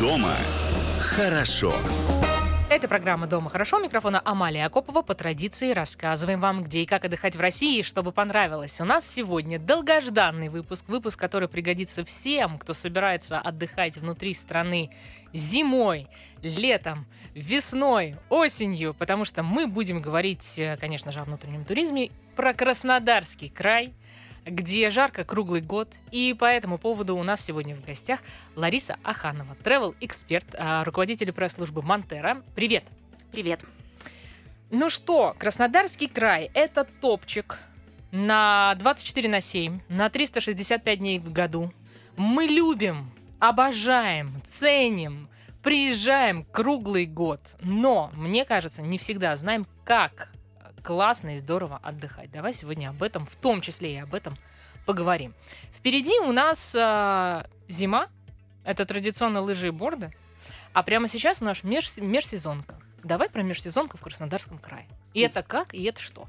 Дома хорошо. Это программа «Дома хорошо». Микрофона Амалия Акопова. По традиции рассказываем вам, где и как отдыхать в России, чтобы понравилось. У нас сегодня долгожданный выпуск. Выпуск, который пригодится всем, кто собирается отдыхать внутри страны зимой, летом, весной, осенью. Потому что мы будем говорить, э, конечно же, о внутреннем туризме, про Краснодарский край, где жарко круглый год. И по этому поводу у нас сегодня в гостях Лариса Аханова, travel-эксперт, а, руководитель пресс-службы Монтера. Привет! Привет. Ну что, Краснодарский край – это топчик на 24 на 7, на 365 дней в году. Мы любим, обожаем, ценим, приезжаем круглый год. Но, мне кажется, не всегда знаем, как классно и здорово отдыхать. Давай сегодня об этом, в том числе и об этом, поговорим. Впереди у нас а, зима, это традиционно лыжи и борды, а прямо сейчас у нас меж- межсезонка. Давай про межсезонку в Краснодарском крае. И это как, и это что?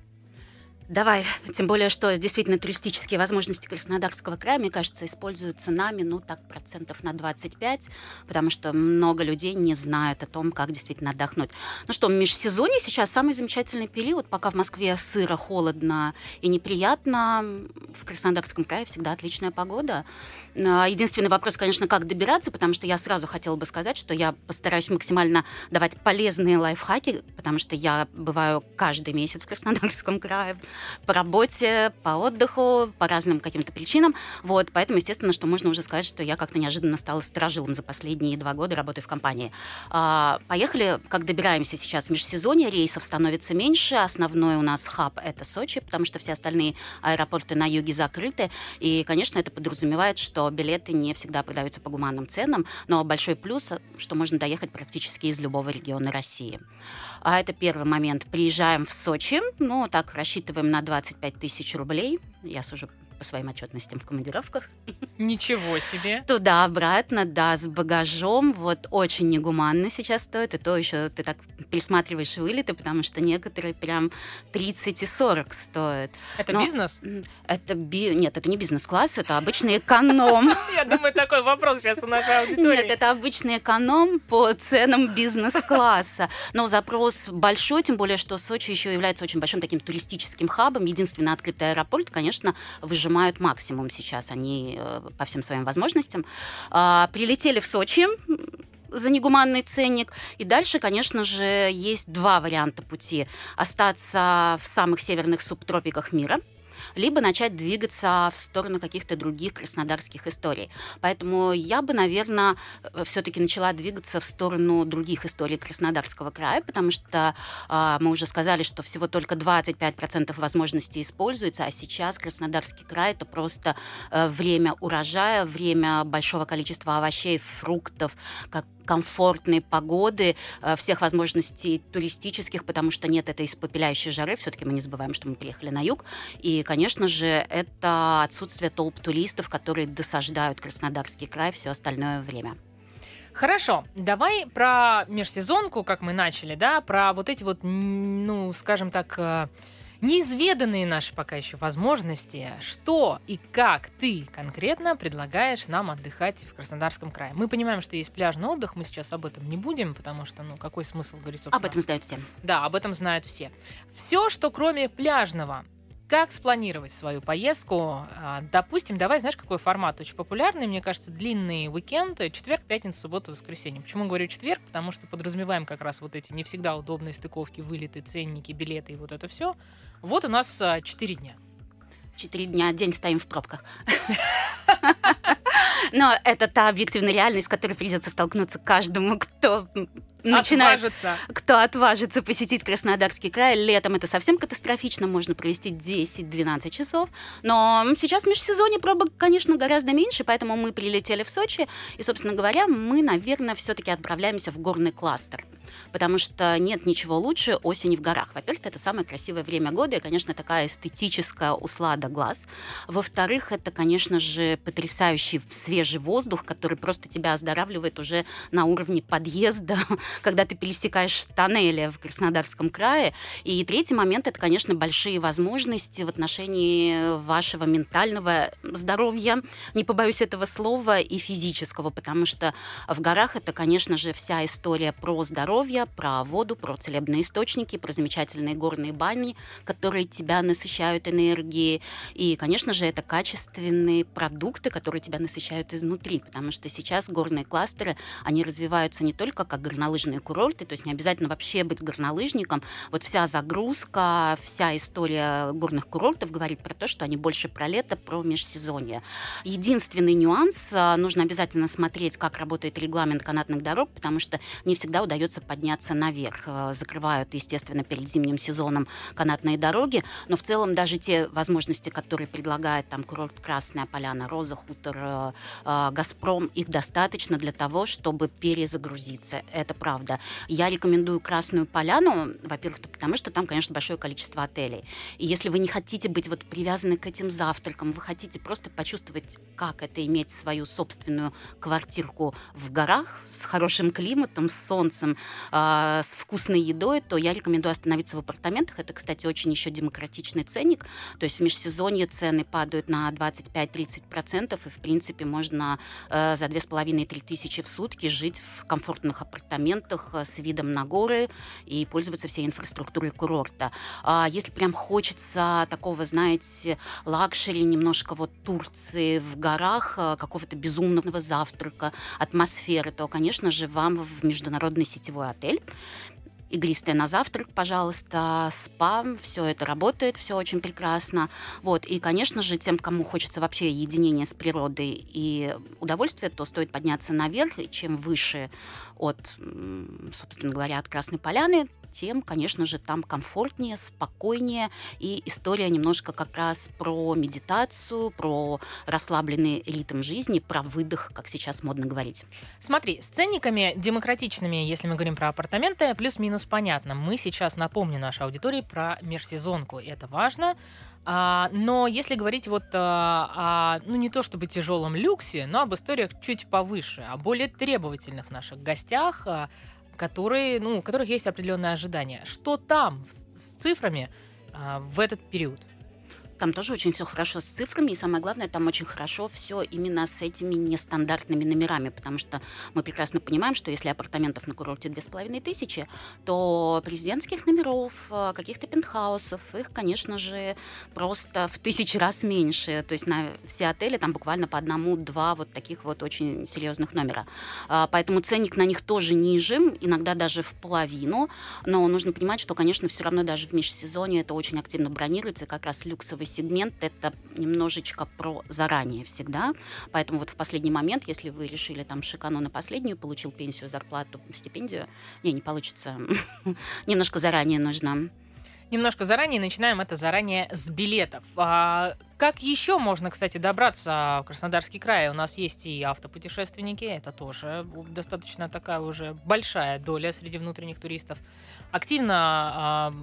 Давай, тем более, что действительно туристические возможности Краснодарского края, мне кажется, используются нами, ну так, процентов на 25, потому что много людей не знают о том, как действительно отдохнуть. Ну что, межсезонье сейчас самый замечательный период, пока в Москве сыро, холодно и неприятно, в Краснодарском крае всегда отличная погода. А, Единственный вопрос, конечно, как добираться, потому что я сразу хотела бы сказать, что я постараюсь максимально давать полезные лайфхаки, потому что я бываю каждый месяц в Краснодарском крае, по работе, по отдыху, по разным каким-то причинам. Вот, поэтому, естественно, что можно уже сказать, что я как-то неожиданно стала сторожилом за последние два года работы в компании. А, поехали, как добираемся сейчас в межсезонье, рейсов становится меньше. Основной у нас хаб — это Сочи, потому что все остальные аэропорты на юге закрыты. И, конечно, это подразумевает, что билеты не всегда продаются по гуманным ценам, но большой плюс, что можно доехать практически из любого региона России. А это первый момент. Приезжаем в Сочи, ну, так, рассчитываем на 25 тысяч рублей. Я сужу по своим отчетностям в командировках. Ничего себе! Туда-обратно, да, с багажом. Вот очень негуманно сейчас стоит. И то еще ты так присматриваешь вылеты, потому что некоторые прям 30 и 40 стоят. Это Но- бизнес? Это би... Нет, это не бизнес-класс, это обычный эконом. Я думаю, такой вопрос сейчас у нашей аудитории. Нет, это обычный эконом по ценам бизнес-класса. Но запрос большой, тем более, что Сочи еще является очень большим таким туристическим хабом. Единственный открытый аэропорт, конечно, выжимают максимум сейчас они э, по всем своим возможностям. А, Прилетели в Сочи, за негуманный ценник. И дальше, конечно же, есть два варианта пути. Остаться в самых северных субтропиках мира, либо начать двигаться в сторону каких-то других краснодарских историй. Поэтому я бы, наверное, все-таки начала двигаться в сторону других историй Краснодарского края, потому что а, мы уже сказали, что всего только 25% возможностей используется, а сейчас Краснодарский край это просто э, время урожая, время большого количества овощей, фруктов, как комфортной погоды, э, всех возможностей туристических, потому что нет этой испопеляющей жары. Все-таки мы не забываем, что мы приехали на юг. И, конечно же, это отсутствие толп туристов, которые досаждают Краснодарский край все остальное время. Хорошо, давай про межсезонку, как мы начали, да, про вот эти вот, ну, скажем так, э, неизведанные наши пока еще возможности. Что и как ты конкретно предлагаешь нам отдыхать в Краснодарском крае? Мы понимаем, что есть пляжный отдых, мы сейчас об этом не будем, потому что, ну, какой смысл говорить, собственно? Об этом знают все. Да, об этом знают все. Все, что кроме пляжного, как спланировать свою поездку? А, Допустим, давай, знаешь, какой формат очень популярный, мне кажется, длинный уикенд, э, четверг, пятница, суббота, воскресенье. Почему говорю четверг? Потому что подразумеваем как раз вот эти не всегда удобные стыковки, вылеты, ценники, билеты и вот это все. Вот у нас а, четыре дня. Четыре дня, день стоим в пробках. Но это та объективная реальность, с которой придется столкнуться каждому, кто начинает Отважиться. кто отважится посетить Краснодарский край. Летом это совсем катастрофично, можно провести 10-12 часов. Но сейчас в межсезонье пробок, конечно, гораздо меньше, поэтому мы прилетели в Сочи. И, собственно говоря, мы, наверное, все-таки отправляемся в горный кластер. Потому что нет ничего лучше осени в горах. Во-первых, это самое красивое время года и, конечно, такая эстетическая услада глаз. Во-вторых, это, конечно же, потрясающий свежий воздух, который просто тебя оздоравливает уже на уровне подъезда когда ты пересекаешь тоннели в Краснодарском крае. И третий момент — это, конечно, большие возможности в отношении вашего ментального здоровья, не побоюсь этого слова, и физического, потому что в горах это, конечно же, вся история про здоровье, про воду, про целебные источники, про замечательные горные бани, которые тебя насыщают энергией. И, конечно же, это качественные продукты, которые тебя насыщают изнутри, потому что сейчас горные кластеры, они развиваются не только как горнолыжные курорты, то есть не обязательно вообще быть горнолыжником. Вот вся загрузка, вся история горных курортов говорит про то, что они больше про лето, про межсезонье. Единственный нюанс, а, нужно обязательно смотреть, как работает регламент канатных дорог, потому что не всегда удается подняться наверх. А, закрывают, естественно, перед зимним сезоном канатные дороги, но в целом даже те возможности, которые предлагает там курорт Красная Поляна, Роза, Хутор, э, э, Газпром, их достаточно для того, чтобы перезагрузиться. Это правда. Я рекомендую Красную Поляну, во-первых, потому что там, конечно, большое количество отелей. И если вы не хотите быть вот привязаны к этим завтракам, вы хотите просто почувствовать, как это иметь свою собственную квартирку в горах с хорошим климатом, с солнцем, э, с вкусной едой, то я рекомендую остановиться в апартаментах. Это, кстати, очень еще демократичный ценник. То есть в межсезонье цены падают на 25-30%, и, в принципе, можно э, за 2,5-3 тысячи в сутки жить в комфортных апартаментах э, с видом на горы и пользоваться всей инфраструктурой курорта. А если прям хочется такого, знаете, luxury, немножко вот Турции в горах, э, какого-то безумного завтрака, атмосферы, то, конечно же, вам в международный сетевой отель игристое на завтрак, пожалуйста, спа, все это работает, все очень прекрасно. Вот. И, конечно же, тем, кому хочется вообще единения с природой и удовольствия, то стоит подняться наверх, и чем выше от, собственно говоря, от Красной Поляны, тем, конечно же, там комфортнее, спокойнее, и история немножко как раз про медитацию, про расслабленный ритм жизни, про выдох, как сейчас модно говорить. Смотри, с ценниками демократичными, если мы говорим про апартаменты, плюс-минус понятно. Мы сейчас напомним нашей аудитории про межсезонку, это важно. А, но если говорить вот а, о, ну не то чтобы тяжелом люксе, но об историях чуть повыше, о более требовательных наших гостях, а, которые, ну, у которых есть определенные ожидания. Что там с цифрами а, в этот период? Там тоже очень все хорошо с цифрами, и самое главное, там очень хорошо все именно с этими нестандартными номерами, потому что мы прекрасно понимаем, что если апартаментов на курорте две с половиной тысячи, то президентских номеров, э, каких-то пентхаусов, их, конечно же, просто в тысячи раз меньше. То есть на все отели там буквально по одному-два вот таких вот очень серьезных номера. А, поэтому ценник на них тоже ниже, иногда даже в половину, но нужно понимать, что, конечно, все равно даже в межсезонье это очень активно бронируется, как раз люксовый сегмент — это немножечко про заранее всегда. Поэтому вот в последний момент, если вы решили там шикану на последнюю, получил пенсию, зарплату, стипендию, не, не получится. Немножко заранее нужно. Немножко заранее начинаем это заранее с билетов. А как еще можно, кстати, добраться в Краснодарский край? У нас есть и автопутешественники, это тоже достаточно такая уже большая доля среди внутренних туристов. Активно а,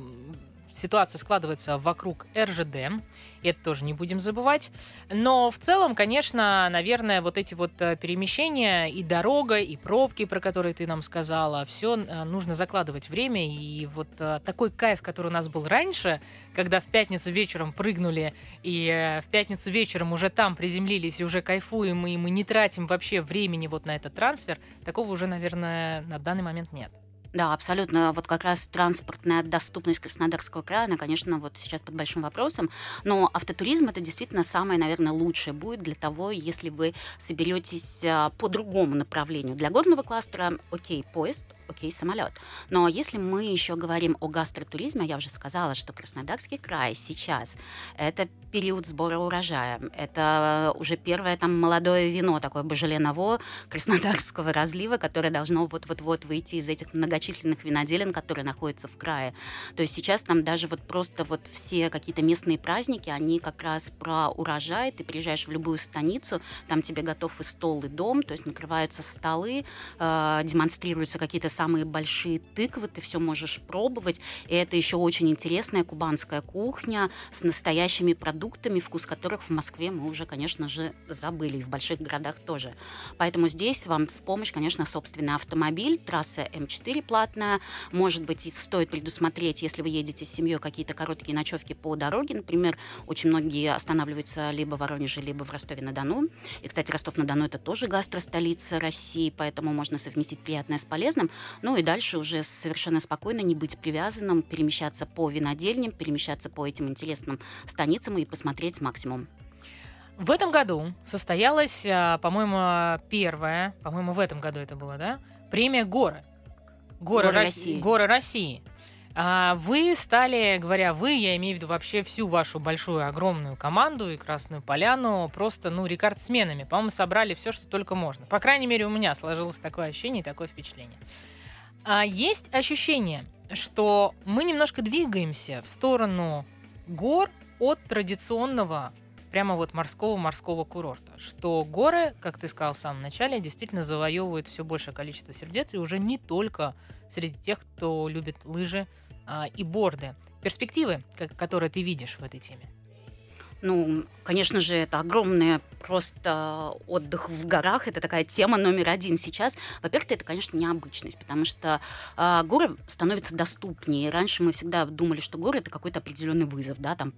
ситуация складывается вокруг РЖД, это тоже не будем забывать. Но в целом, конечно, наверное, вот эти вот э, перемещения и дорога, и пробки, про которые ты нам сказала, все э, нужно закладывать время. И вот э, такой кайф, который у нас был раньше, когда в пятницу вечером прыгнули, и в пятницу вечером уже там приземлились, и уже кайфуем, и мы не тратим вообще времени вот на этот трансфер, такого уже, наверное, на данный момент нет. Да, абсолютно. Вот как раз транспортная доступность Краснодарского края, она, конечно, вот сейчас под большим вопросом. Но автотуризм это действительно самое, наверное, лучшее будет для того, если вы соберетесь а, по другому направлению. Для горного кластера, окей, поезд, окей, самолет. Но если мы еще говорим о гастротуризме, я уже сказала, что Краснодарский край сейчас это период сбора урожая. Это уже первое там молодое вино, такое божеленово краснодарского разлива, которое должно вот-вот-вот выйти из этих многочисленных виноделин, которые находятся в крае. То есть сейчас там даже вот просто вот все какие-то местные праздники, они как раз про урожай. Ты приезжаешь в любую станицу, там тебе готов и стол, и дом, то есть накрываются столы, э, демонстрируются какие-то самые большие тыквы, ты все можешь пробовать. И это еще очень интересная кубанская кухня с настоящими продуктами, вкус которых в Москве мы уже, конечно же, забыли, и в больших городах тоже. Поэтому здесь вам в помощь, конечно, собственный автомобиль, трасса М4 платная. Может быть, стоит предусмотреть, если вы едете с семьей, какие-то короткие ночевки по дороге. Например, очень многие останавливаются либо в Воронеже, либо в Ростове-на-Дону. И, кстати, Ростов-на-Дону это тоже гастростолица России, поэтому можно совместить приятное с полезным. Ну и дальше уже совершенно спокойно не быть привязанным, перемещаться по винодельням, перемещаться по этим интересным станицам и посмотреть максимум. В этом году состоялась, а, по-моему, первая, по-моему, в этом году это было, да, премия «Горы». Горы, Горы Рос- России. Горы России. А Вы стали, говоря вы, я имею в виду вообще всю вашу большую, огромную команду и Красную Поляну, просто, ну, рекордсменами. По-моему, собрали все, что только можно. По крайней мере, у меня сложилось такое ощущение и такое впечатление. А есть ощущение, что мы немножко двигаемся в сторону гор от традиционного прямо вот морского-морского курорта. Что горы, как ты сказал в самом начале, действительно завоевывают все большее количество сердец, и уже не только среди тех, кто любит лыжи а, и борды. Перспективы, как- которые ты видишь в этой теме. Ну, конечно же, это огромный просто отдых в горах. Это такая тема номер один сейчас. Во-первых, это, конечно, необычность, потому что э, горы становятся доступнее. Раньше мы всегда думали, что горы это какой-то определенный вызов, да, там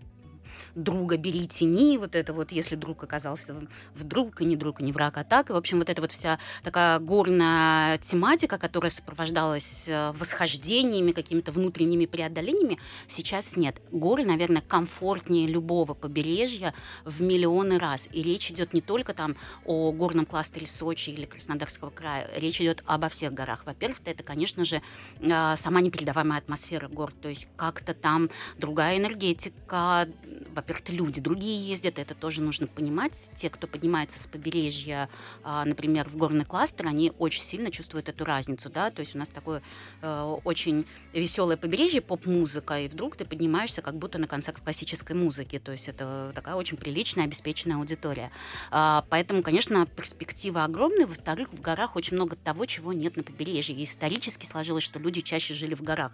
друга бери, тяни, вот это вот, если друг оказался вдруг, и не друг, и не враг, а так. И, в общем, вот эта вот вся такая горная тематика, которая сопровождалась э, восхождениями, какими-то внутренними преодолениями, сейчас нет. Горы, наверное, комфортнее любого побережья в миллионы раз. И речь идет не только там о горном кластере Сочи или Краснодарского края, речь идет обо всех горах. Во-первых, это, конечно же, э, сама непередаваемая атмосфера гор, то есть как-то там другая энергетика, во-первых, люди другие ездят, это тоже нужно понимать. Те, кто поднимается с побережья, а, например, в горный кластер, они очень сильно чувствуют эту разницу, да, то есть у нас такое э, очень веселое побережье, поп-музыка, и вдруг ты поднимаешься как будто на концерт классической музыки, то есть это такая очень приличная, обеспеченная аудитория. А, Поэтому, конечно, перспектива огромная. Во-вторых, в горах очень много того, чего нет на побережье. И исторически сложилось, что люди чаще жили в горах.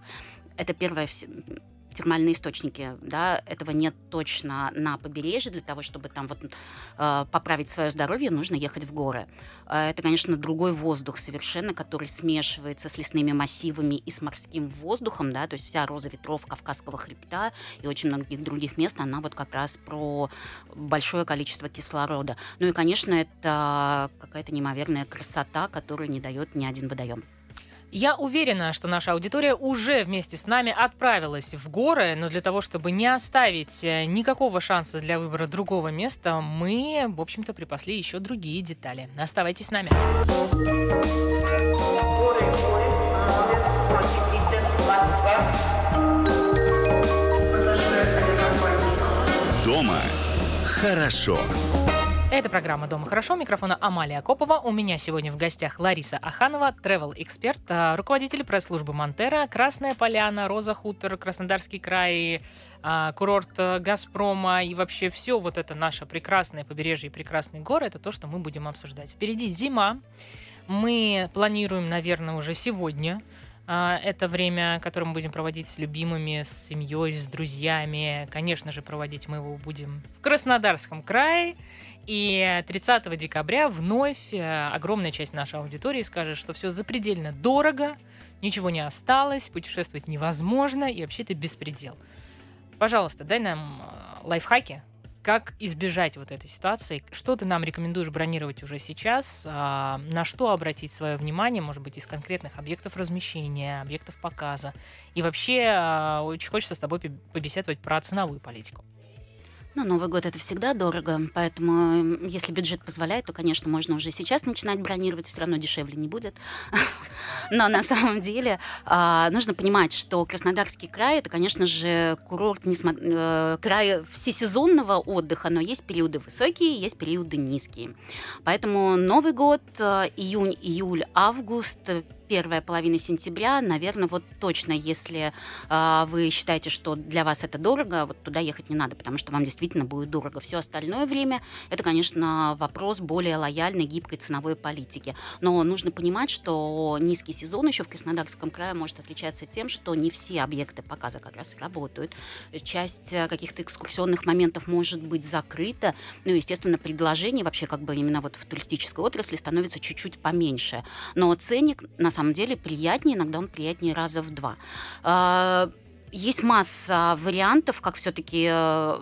Это первое вс- термальные источники, да, этого нет точно на побережье. Для того, чтобы там вот э, поправить свое здоровье, нужно ехать в горы. Э, Это, конечно, другой воздух совершенно, который смешивается с лесными массивами и с морским воздухом, да, то есть вся роза ветров Кавказского хребта и очень многих других мест, она вот как раз про большое количество кислорода. Ну и, конечно, это какая-то неимоверная красота, которую не дает ни один водоем. Я уверена, что наша аудитория уже вместе с нами отправилась в горы, но для того, чтобы не оставить э, никакого шанса для выбора другого места, мы, в общем-то, припасли еще другие детали. Оставайтесь с нами. Горы, горы, номер 82. Пассажиры авиакомпании Дома хорошо. Это программа «Дома хорошо». Микрофона Амалия Копова. У меня сегодня в гостях Лариса Аханова, travel-эксперт, а, руководитель пресс-службы «Монтера», Красная Поляна, Роза Хутор, Краснодарский край, а, курорт э, «Газпрома» и вообще все вот это наше прекрасное побережье и прекрасный город, это то, что мы будем обсуждать. Впереди зима. Мы планируем, наверное, уже сегодня а, это время, которое мы будем проводить с любимыми, с семьей, с друзьями. Конечно же, проводить мы его будем в Краснодарском крае. И 30 декабря вновь э, огромная часть нашей аудитории скажет, что все запредельно дорого, ничего не осталось, путешествовать невозможно и вообще это беспредел. Пожалуйста, дай нам э, лайфхаки, как избежать вот этой ситуации. Что ты нам рекомендуешь бронировать уже сейчас? а, На что обратить свое внимание, может быть, из конкретных объектов размещения, объектов показа? И вообще а, очень хочется с тобой побеседовать про ценовую политику. Ну, Новый год это всегда дорого, поэтому если бюджет позволяет, то, конечно, можно уже сейчас начинать бронировать, все равно дешевле не будет. Но на самом деле а, нужно понимать, что Краснодарский край это, конечно же, курорт, э, край всесезонного отдыха, но есть периоды высокие, есть периоды низкие. Поэтому Новый год, э, июнь, июль, август, первая половина сентября, наверное, вот точно, если э, вы считаете, что для вас это дорого, вот туда ехать не надо, потому что вам действительно будет дорого. Все остальное время это, конечно, вопрос более лояльной, гибкой ценовой политики. Но нужно понимать, что низкий сезон еще в Краснодарском крае может отличаться тем, что не все объекты показа как раз работают. Часть э, каких-то экскурсионных моментов может быть закрыта. Ну, естественно, предложение вообще как бы именно вот в туристической отрасли становится чуть-чуть поменьше. Но ценник на самом деле приятнее, иногда он приятнее раза в два. А, есть масса вариантов, как все-таки э,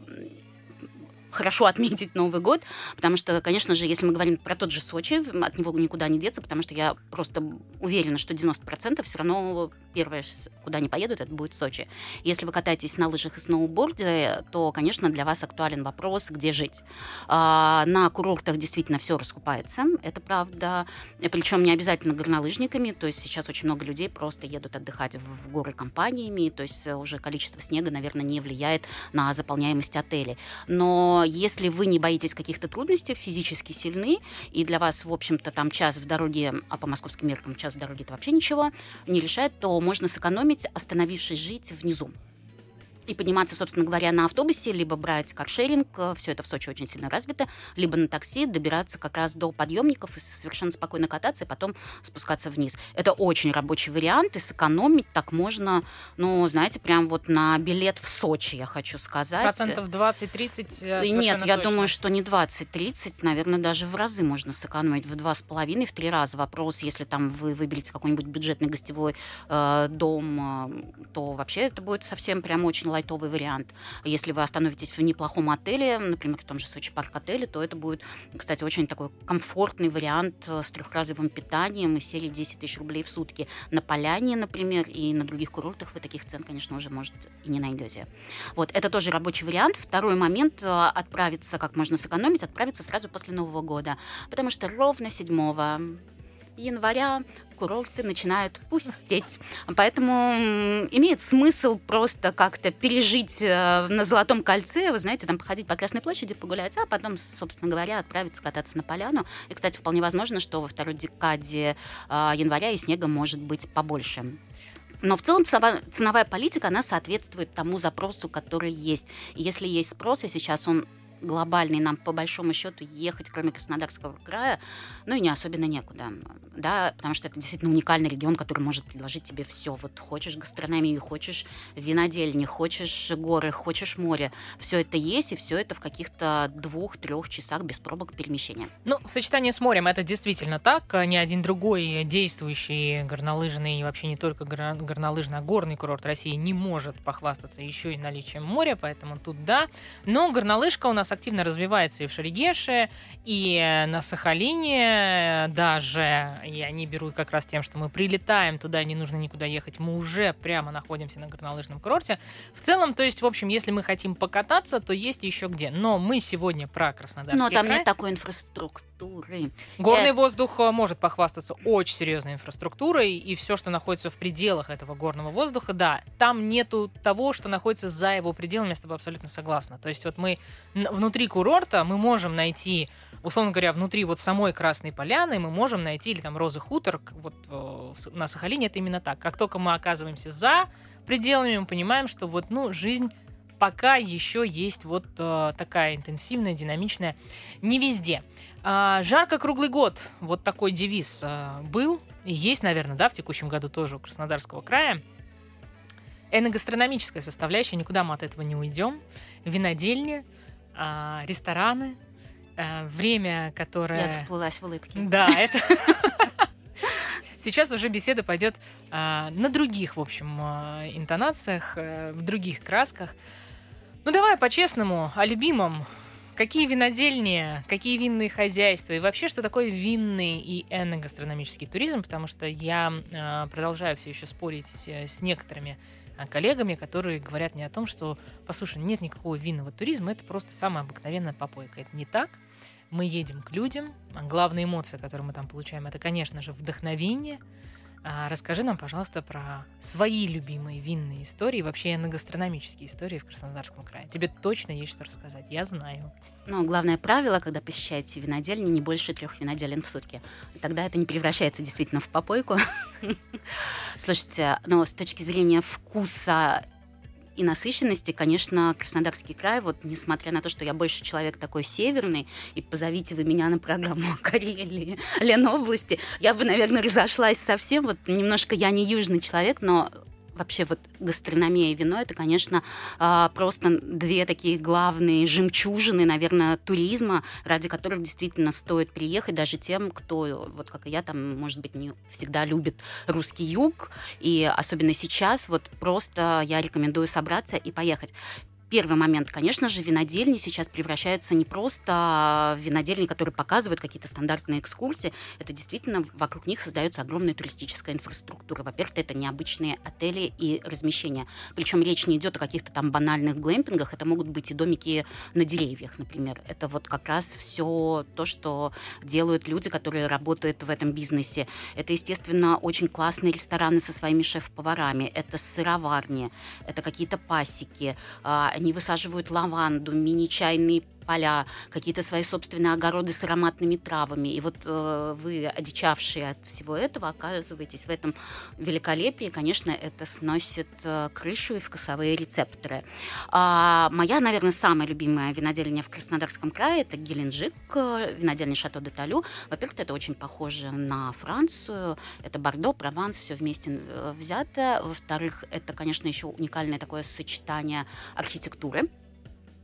хорошо отметить Новый год, потому что, конечно же, если мы говорим про тот же Сочи, от него никуда не деться, потому что я просто уверена, что 90% все равно первое, куда они поедут, это будет Сочи. Если вы катаетесь на лыжах и сноуборде, то, конечно, для вас актуален вопрос, где жить. А, на курортах действительно все раскупается, это правда. Причем не обязательно горнолыжниками, то есть сейчас очень много людей просто едут отдыхать в горы компаниями, то есть уже количество снега, наверное, не влияет на заполняемость отелей. Но если вы не боитесь каких-то трудностей, физически сильны, и для вас, в общем-то, там час в дороге, а по московским меркам час в дороге это вообще ничего не решает, то можно сэкономить, остановившись жить внизу и подниматься, собственно говоря, на автобусе, либо брать каршеринг, э, все это в Сочи очень сильно развито, либо на такси добираться как раз до подъемников и совершенно спокойно кататься, и потом спускаться вниз. Это очень рабочий вариант, и сэкономить так можно, ну, знаете, прям вот на билет в Сочи, я хочу сказать. Процентов 20-30 э, Нет, я точно. думаю, что не 20-30, наверное, даже в разы можно сэкономить, в два с половиной, в три раза. Вопрос, если там вы выберете какой-нибудь бюджетный гостевой э, дом, э, то вообще это будет совсем прям очень лайтовый вариант. Если вы остановитесь в неплохом отеле, например, в том же Сочи парк отеле, то это будет, кстати, очень такой комфортный вариант э, с трехразовым питанием и серии 10 тысяч рублей в сутки. На Поляне, например, и на других курортах вы таких цен, конечно, уже, может, и не найдете. Вот, это тоже рабочий вариант. Второй момент э, – отправиться, как можно сэкономить, отправиться сразу после Нового года. Потому что ровно 7 января курорты начинают пустеть. Поэтому имеет смысл просто как-то пережить э, на Золотом кольце, вы знаете, там походить по Красной площади, погулять, а потом, собственно говоря, отправиться кататься на поляну. И, кстати, вполне возможно, что во второй декаде э, января и снега может быть побольше. Но в целом ценовая политика, она соответствует тому запросу, который есть. И если есть спрос, и сейчас он глобальный, нам по большому счету ехать, кроме Краснодарского края, ну и не особенно некуда, да, потому что это действительно уникальный регион, который может предложить тебе все. Вот хочешь гастрономию, хочешь винодельни, хочешь горы, хочешь море, все это есть, и все это в каких-то двух-трех часах без пробок перемещения. Ну, в сочетании с морем это действительно так. Ни один другой действующий горнолыжный, и вообще не только горнолыжный, а горный курорт России не может похвастаться еще и наличием моря, поэтому тут да. Но горнолыжка у нас активно развивается и в Шерегеше, и на Сахалине даже. И они берут как раз тем, что мы прилетаем туда, не нужно никуда ехать, мы уже прямо находимся на горнолыжном курорте. В целом, то есть, в общем, если мы хотим покататься, то есть еще где. Но мы сегодня про Краснодарский Но там край. нет такой инфраструктуры. Горный э... воздух э, может похвастаться очень серьезной инфраструктурой, и все, что находится в пределах этого горного воздуха, да, там нету того, что находится за его пределами, я с тобой абсолютно согласна. То есть вот мы в внутри курорта мы можем найти, условно говоря, внутри вот самой Красной Поляны мы можем найти, или там Розы Хутор, вот э, на Сахалине это именно так. Как только мы оказываемся за пределами, мы понимаем, что вот, ну, жизнь пока еще есть вот э, такая интенсивная, динамичная, не везде. А, жарко круглый год, вот такой девиз э, был и есть, наверное, да, в текущем году тоже у Краснодарского края. Эногастрономическая составляющая, никуда мы от этого не уйдем. Винодельни, а, рестораны, а, время, которое... Я расплылась в улыбке. Да, это... Сейчас уже беседа пойдет а, на других, в общем, интонациях, а, в других красках. Ну давай по-честному, о любимом. Какие винодельни, какие винные хозяйства и вообще, что такое винный и эногастрономический туризм, потому что я э, продолжаю все еще спорить с, с некоторыми коллегами, которые говорят мне о том, что, послушай, нет никакого винного туризма, это просто самая обыкновенная попойка. Это не так. Мы едем к людям. А главная эмоция, которую мы там получаем, это, конечно же, вдохновение. А расскажи нам, пожалуйста, про свои любимые винные истории, вообще на гастрономические истории в Краснодарском крае. Тебе точно есть что рассказать, я знаю. Но главное правило, когда посещаете винодельни, не больше трех виноделин в сутки. Тогда это не превращается действительно в попойку. Слушайте, но с точки зрения вкуса и насыщенности, конечно, Краснодарский край, вот несмотря на то, что я больше человек такой северный, и позовите вы меня на программу о Карелии, Ленобласти, я бы, наверное, разошлась совсем. Вот немножко я не южный человек, но вообще вот гастрономия и вино это, конечно, а, просто две такие главные жемчужины, наверное, туризма, ради которых действительно стоит приехать даже тем, кто, вот как и я, там, может быть, не всегда любит русский юг, и особенно сейчас, вот просто я рекомендую собраться и поехать. Первый момент, конечно же, винодельни сейчас превращаются не просто в винодельни, которые показывают какие-то стандартные экскурсии. Это действительно вокруг них создается огромная туристическая инфраструктура. Во-первых, это необычные отели и размещения. Причем речь не идет о каких-то там банальных глэмпингах. Это могут быть и домики на деревьях, например. Это вот как раз все то, что делают люди, которые работают в этом бизнесе. Это, естественно, очень классные рестораны со своими шеф-поварами. Это сыроварни, это какие-то пасеки а, они высаживают лаванду, мини-чайные поля, какие-то свои собственные огороды с ароматными травами. И вот э, вы, одичавшие от всего этого, оказываетесь в этом великолепии. Конечно, это сносит э, крышу и вкусовые рецепторы. А, моя, наверное, самая любимая винодельня в Краснодарском крае – это Геленджик, э, винодельня Шато де Талю. Во-первых, это очень похоже на Францию. Это Бордо, Прованс, все вместе э, взято. Во-вторых, это, конечно, еще уникальное такое сочетание архитектуры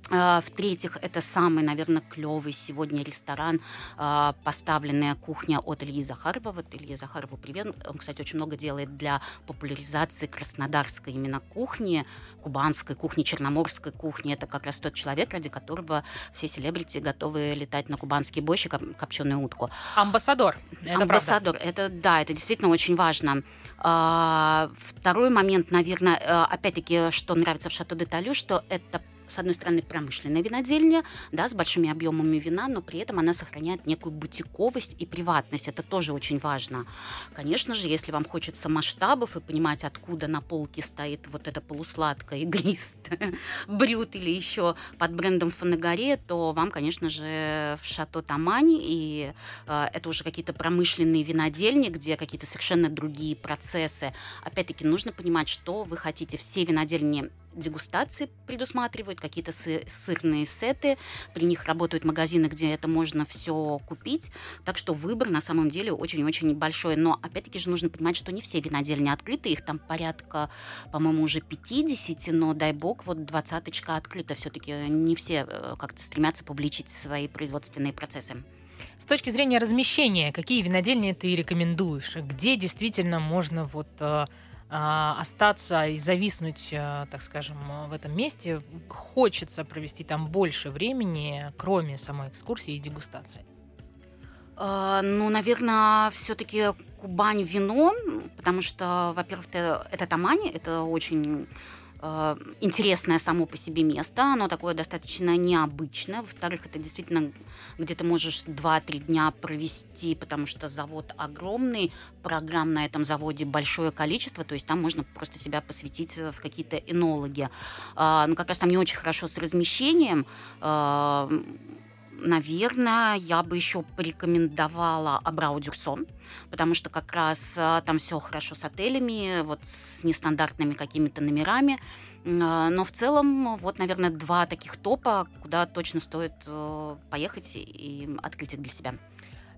в-третьих, это самый, наверное, клевый сегодня ресторан, а, поставленная кухня от Ильи Захарова. Вот Илья Захарову привет. Он, кстати, очень много делает для популяризации краснодарской именно кухни, кубанской кухни, черноморской кухни. Это как раз тот человек, ради которого все селебрити готовы летать на кубанские бойщи, копченую утку. Амбассадор. Это Амбассадор. Правда. Это, да, это действительно очень важно. А, второй момент, наверное, опять-таки, что нравится в Шато де Талю, что это с одной стороны, промышленная винодельня, да, с большими объемами вина, но при этом она сохраняет некую бутиковость и приватность. Это тоже очень важно. Конечно же, если вам хочется масштабов и понимать, откуда на полке стоит вот это полусладкое, игристое брют или еще под брендом Фанагаре, то вам, конечно же, в Шато Тамани, и э, это уже какие-то промышленные винодельни, где какие-то совершенно другие процессы. Опять-таки, нужно понимать, что вы хотите. Все винодельни дегустации предусматривают, какие-то сырные сеты, при них работают магазины, где это можно все купить, так что выбор на самом деле очень-очень большой, но опять-таки же нужно понимать, что не все винодельни открыты, их там порядка, по-моему, уже 50, но дай бог, вот двадцаточка открыта, все-таки не все э, как-то стремятся публичить свои производственные процессы. С точки зрения размещения, какие винодельни ты рекомендуешь? Где действительно можно вот э, остаться и зависнуть, э, так скажем, в этом месте, хочется провести там больше времени, кроме самой экскурсии и дегустации? А, ну, наверное, все-таки Кубань вино, потому что, во-первых, это, это Тамани, это очень Э, интересное само по себе место, оно такое достаточно необычное. Во-вторых, это действительно где ты можешь 2-3 дня провести, потому что завод огромный, программ на этом заводе большое количество, то есть там можно просто себя посвятить в какие-то энологи. А, ну, как раз там не очень хорошо с размещением, а, наверное, я бы еще порекомендовала Абрау Дюрсон, потому что как раз а, там все хорошо с отелями, вот с нестандартными какими-то номерами. А, но в целом, вот, наверное, два таких топа, куда точно стоит э, поехать и открыть их для себя.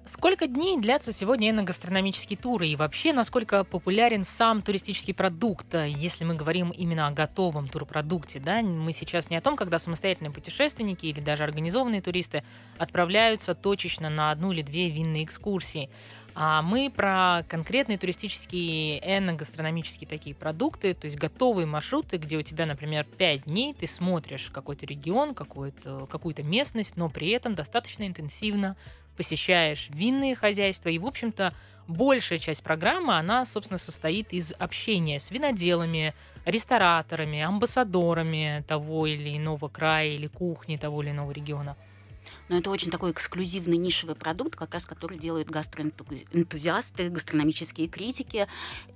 Сколько дней длятся сегодня эногастрономические туры? И вообще насколько популярен сам туристический продукт, если мы говорим именно о готовом турпродукте, да, мы сейчас не о том, когда самостоятельные путешественники или даже организованные туристы отправляются точечно на одну или две винные экскурсии, а мы про конкретные туристические эногастрономические такие продукты, то есть готовые маршруты, где у тебя, например, 5 дней, ты смотришь какой-то регион, какую-то какую местность, но при этом достаточно интенсивно посещаешь винные хозяйства, и, в общем-то, большая часть программы, она, собственно, состоит из общения с виноделами, рестораторами, амбассадорами того или иного края или кухни того или иного региона. Но это очень такой эксклюзивный нишевый продукт, как раз который делают гастроэнтузиасты, гастрономические критики.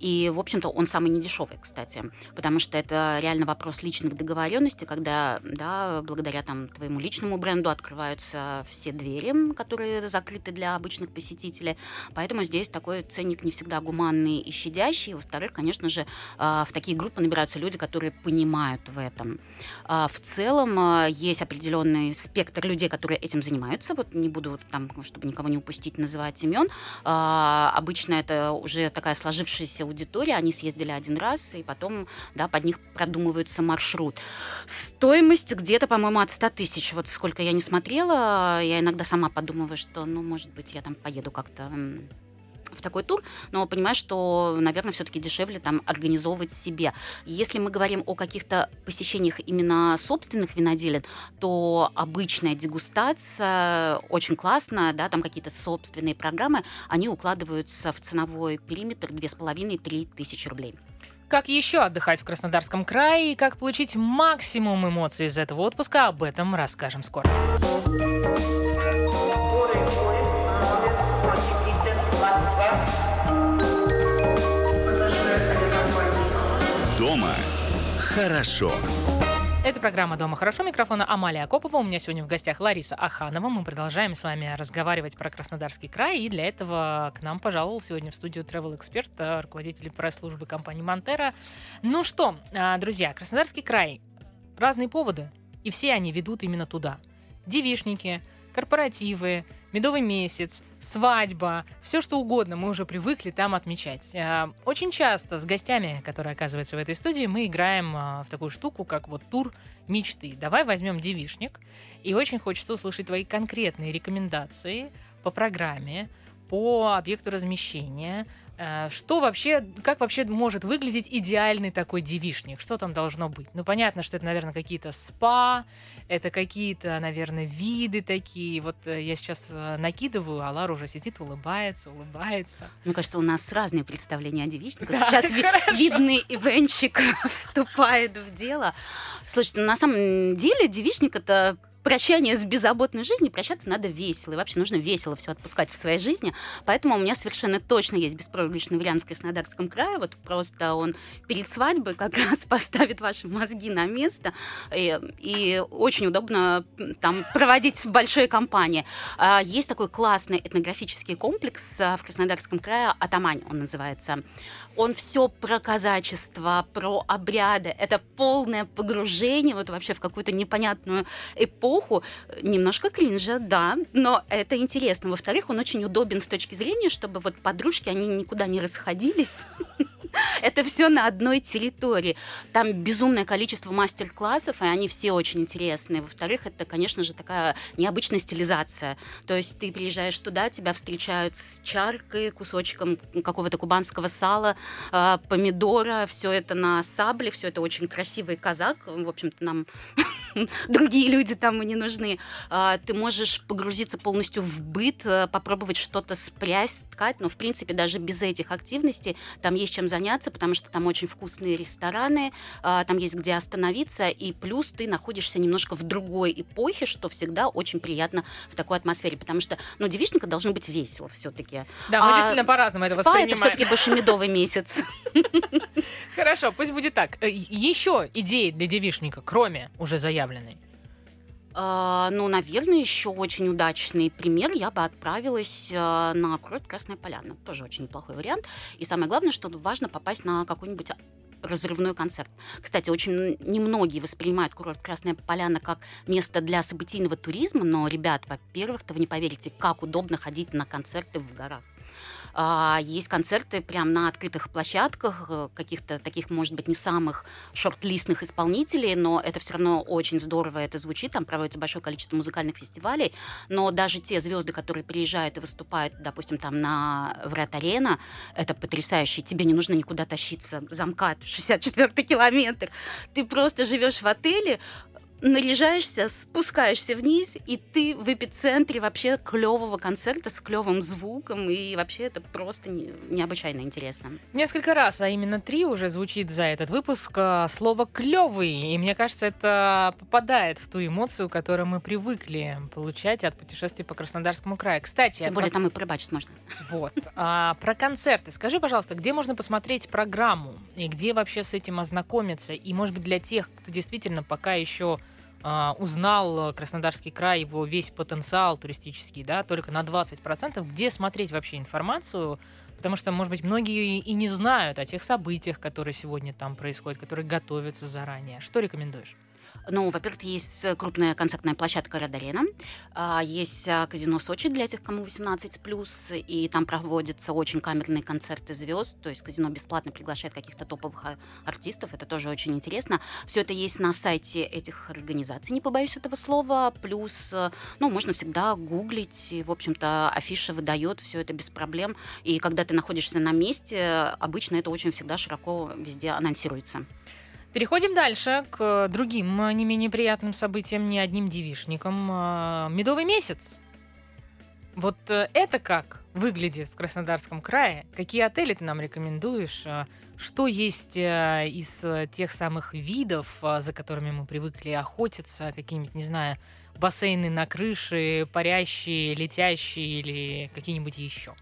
И, в общем-то, он самый недешевый, кстати, потому что это реально вопрос личных договоренностей, когда, да, благодаря там твоему личному бренду открываются все двери, которые закрыты для обычных посетителей. Поэтому здесь такой ценник не всегда гуманный и щадящий. Во-вторых, конечно же, а, в такие группы набираются люди, которые понимают в этом. А, в целом а, есть определенный спектр людей, которые этим занимаются. Вот не буду там, чтобы никого не упустить, называть имен. Обычно это уже такая сложившаяся аудитория. Они съездили один раз, и потом да, под них продумывается маршрут. Стоимость где-то, по-моему, от 100 тысяч. Вот сколько я не смотрела, я иногда сама подумываю, что, ну, может быть, я там поеду как-то в такой тур, но понимаю, что, наверное, все-таки дешевле там организовывать себе. Если мы говорим о каких-то посещениях именно собственных виноделин, то обычная дегустация очень классная, да, там какие-то собственные программы, они укладываются в ценовой периметр 2,5-3 тысячи рублей. Как еще отдыхать в Краснодарском крае и как получить максимум эмоций из этого отпуска, об этом расскажем скоро. Хорошо. Это программа «Дома хорошо». Микрофона Амалия Акопова. У меня сегодня в гостях Лариса Аханова. Мы продолжаем с вами разговаривать про Краснодарский край. И для этого к нам пожаловал сегодня в студию travel эксперт руководитель пресс-службы компании «Монтера». Ну что, а, друзья, Краснодарский край. Разные поводы. И все они ведут именно туда. Девишники, корпоративы, медовый месяц, свадьба, все что угодно мы уже привыкли там отмечать. Э, очень часто с гостями, которые оказываются в этой студии, мы играем э, в такую штуку, как вот тур мечты. Давай возьмем девишник, и очень хочется услышать твои конкретные рекомендации по программе, по объекту размещения, что вообще, как вообще может выглядеть идеальный такой девишник? Что там должно быть? Ну, понятно, что это, наверное, какие-то спа, это какие-то, наверное, виды такие. Вот э, я сейчас э, накидываю, а Лара уже сидит, улыбается, улыбается. Мне кажется, у нас разные представления о девичниках. Да, сейчас хорошо. видный ивенчик вступает в дело. Слушайте, ну, на самом деле девичник — это прощание с беззаботной жизнью, прощаться надо весело. И вообще нужно весело все отпускать в своей жизни. Поэтому у меня совершенно точно есть беспроигрышный вариант в Краснодарском крае. Вот просто он перед свадьбой как раз поставит ваши мозги на место. И, и очень удобно там проводить в большой компании. А, есть такой классный этнографический комплекс а, в Краснодарском крае, Атамань он называется. Он все про казачество, про обряды. Это полное погружение вот вообще в какую-то непонятную эпоху эпоху. Немножко кринжа, да, но это интересно. Во-вторых, он очень удобен с точки зрения, чтобы вот подружки, они никуда не расходились. Это все на одной территории. Там безумное количество мастер-классов, и они все очень интересные. Во-вторых, это, конечно же, такая необычная стилизация. То есть ты приезжаешь туда, тебя встречают с чаркой, кусочком какого-то кубанского сала, а, помидора, все это на сабле, все это очень красивый казак. В общем-то, нам другие люди там и не нужны. А, ты можешь погрузиться полностью в быт, э, попробовать что-то спрясть, ткать, но, в принципе, даже без этих активностей там есть чем заняться, потому что там очень вкусные рестораны, а, там есть где остановиться, и плюс ты находишься немножко в другой эпохе, что всегда очень приятно в такой атмосфере, потому что, ну, девичника должно быть весело все-таки. Да, мы а действительно по-разному это воспринимаем. это все-таки больше медовый месяц. Хорошо, пусть будет так. Э, Еще идеи для девишника, кроме уже заявленной? Uh, ну, наверное, еще очень удачный пример. Я бы отправилась uh, на курорт Красная Поляна. Тоже очень неплохой вариант. И самое главное, что важно попасть на какой-нибудь разрывной концерт. Кстати, очень немногие воспринимают курорт Красная Поляна как место для событийного туризма, но, ребят, во-первых-то вы не поверите, как удобно ходить на концерты в горах. А, есть концерты прямо на открытых площадках, э, каких-то таких, может быть, не самых шорт-листных исполнителей, но это все равно очень здорово это звучит, там проводится большое количество музыкальных фестивалей, но даже те звезды, которые приезжают и выступают, допустим, там на Врат-арена, это потрясающе, тебе не нужно никуда тащиться, замкат, 64-й километр, ты просто живешь в отеле, наряжаешься, спускаешься вниз, и ты в эпицентре вообще клевого концерта с клевым звуком, и вообще это просто не- необычайно интересно. Несколько раз, а именно три уже звучит за этот выпуск а, слово «клёвый». И мне кажется, это попадает в ту эмоцию, которую мы привыкли получать от путешествий по Краснодарскому краю. Кстати, Тем про- более там и порыбачить можно. Вот. А, про концерты. Скажи, пожалуйста, где можно посмотреть программу? И где вообще с этим ознакомиться? И, может быть, для тех, кто действительно пока еще а, узнал э, Краснодарский край, его весь потенциал туристический, да, только на 20%, где смотреть вообще информацию? Потому что, может быть, многие и не знают о тех событиях, которые сегодня там происходят, которые готовятся заранее. Что рекомендуешь? Ну, во-первых, есть э, крупная концертная площадка Ред Арена, а, есть а, казино Сочи для тех, кому 18+, и там проводятся очень камерные концерты звезд, то есть казино бесплатно приглашает каких-то топовых а, артистов, это тоже очень интересно. Все это есть на сайте этих организаций, не побоюсь этого слова, плюс, э, ну, можно всегда гуглить, и, в общем-то, афиша выдает все это без проблем, и когда ты находишься на месте, обычно это очень всегда широко везде анонсируется. Переходим дальше к другим а, не менее приятным событиям, не одним девишникам. А, Медовый месяц. Вот э, это как выглядит в Краснодарском крае? Какие отели ты нам рекомендуешь? Что есть э, из э, тех самых видов, за которыми мы привыкли охотиться? Какие-нибудь, не знаю, бассейны на крыше, парящие, летящие или какие-нибудь еще?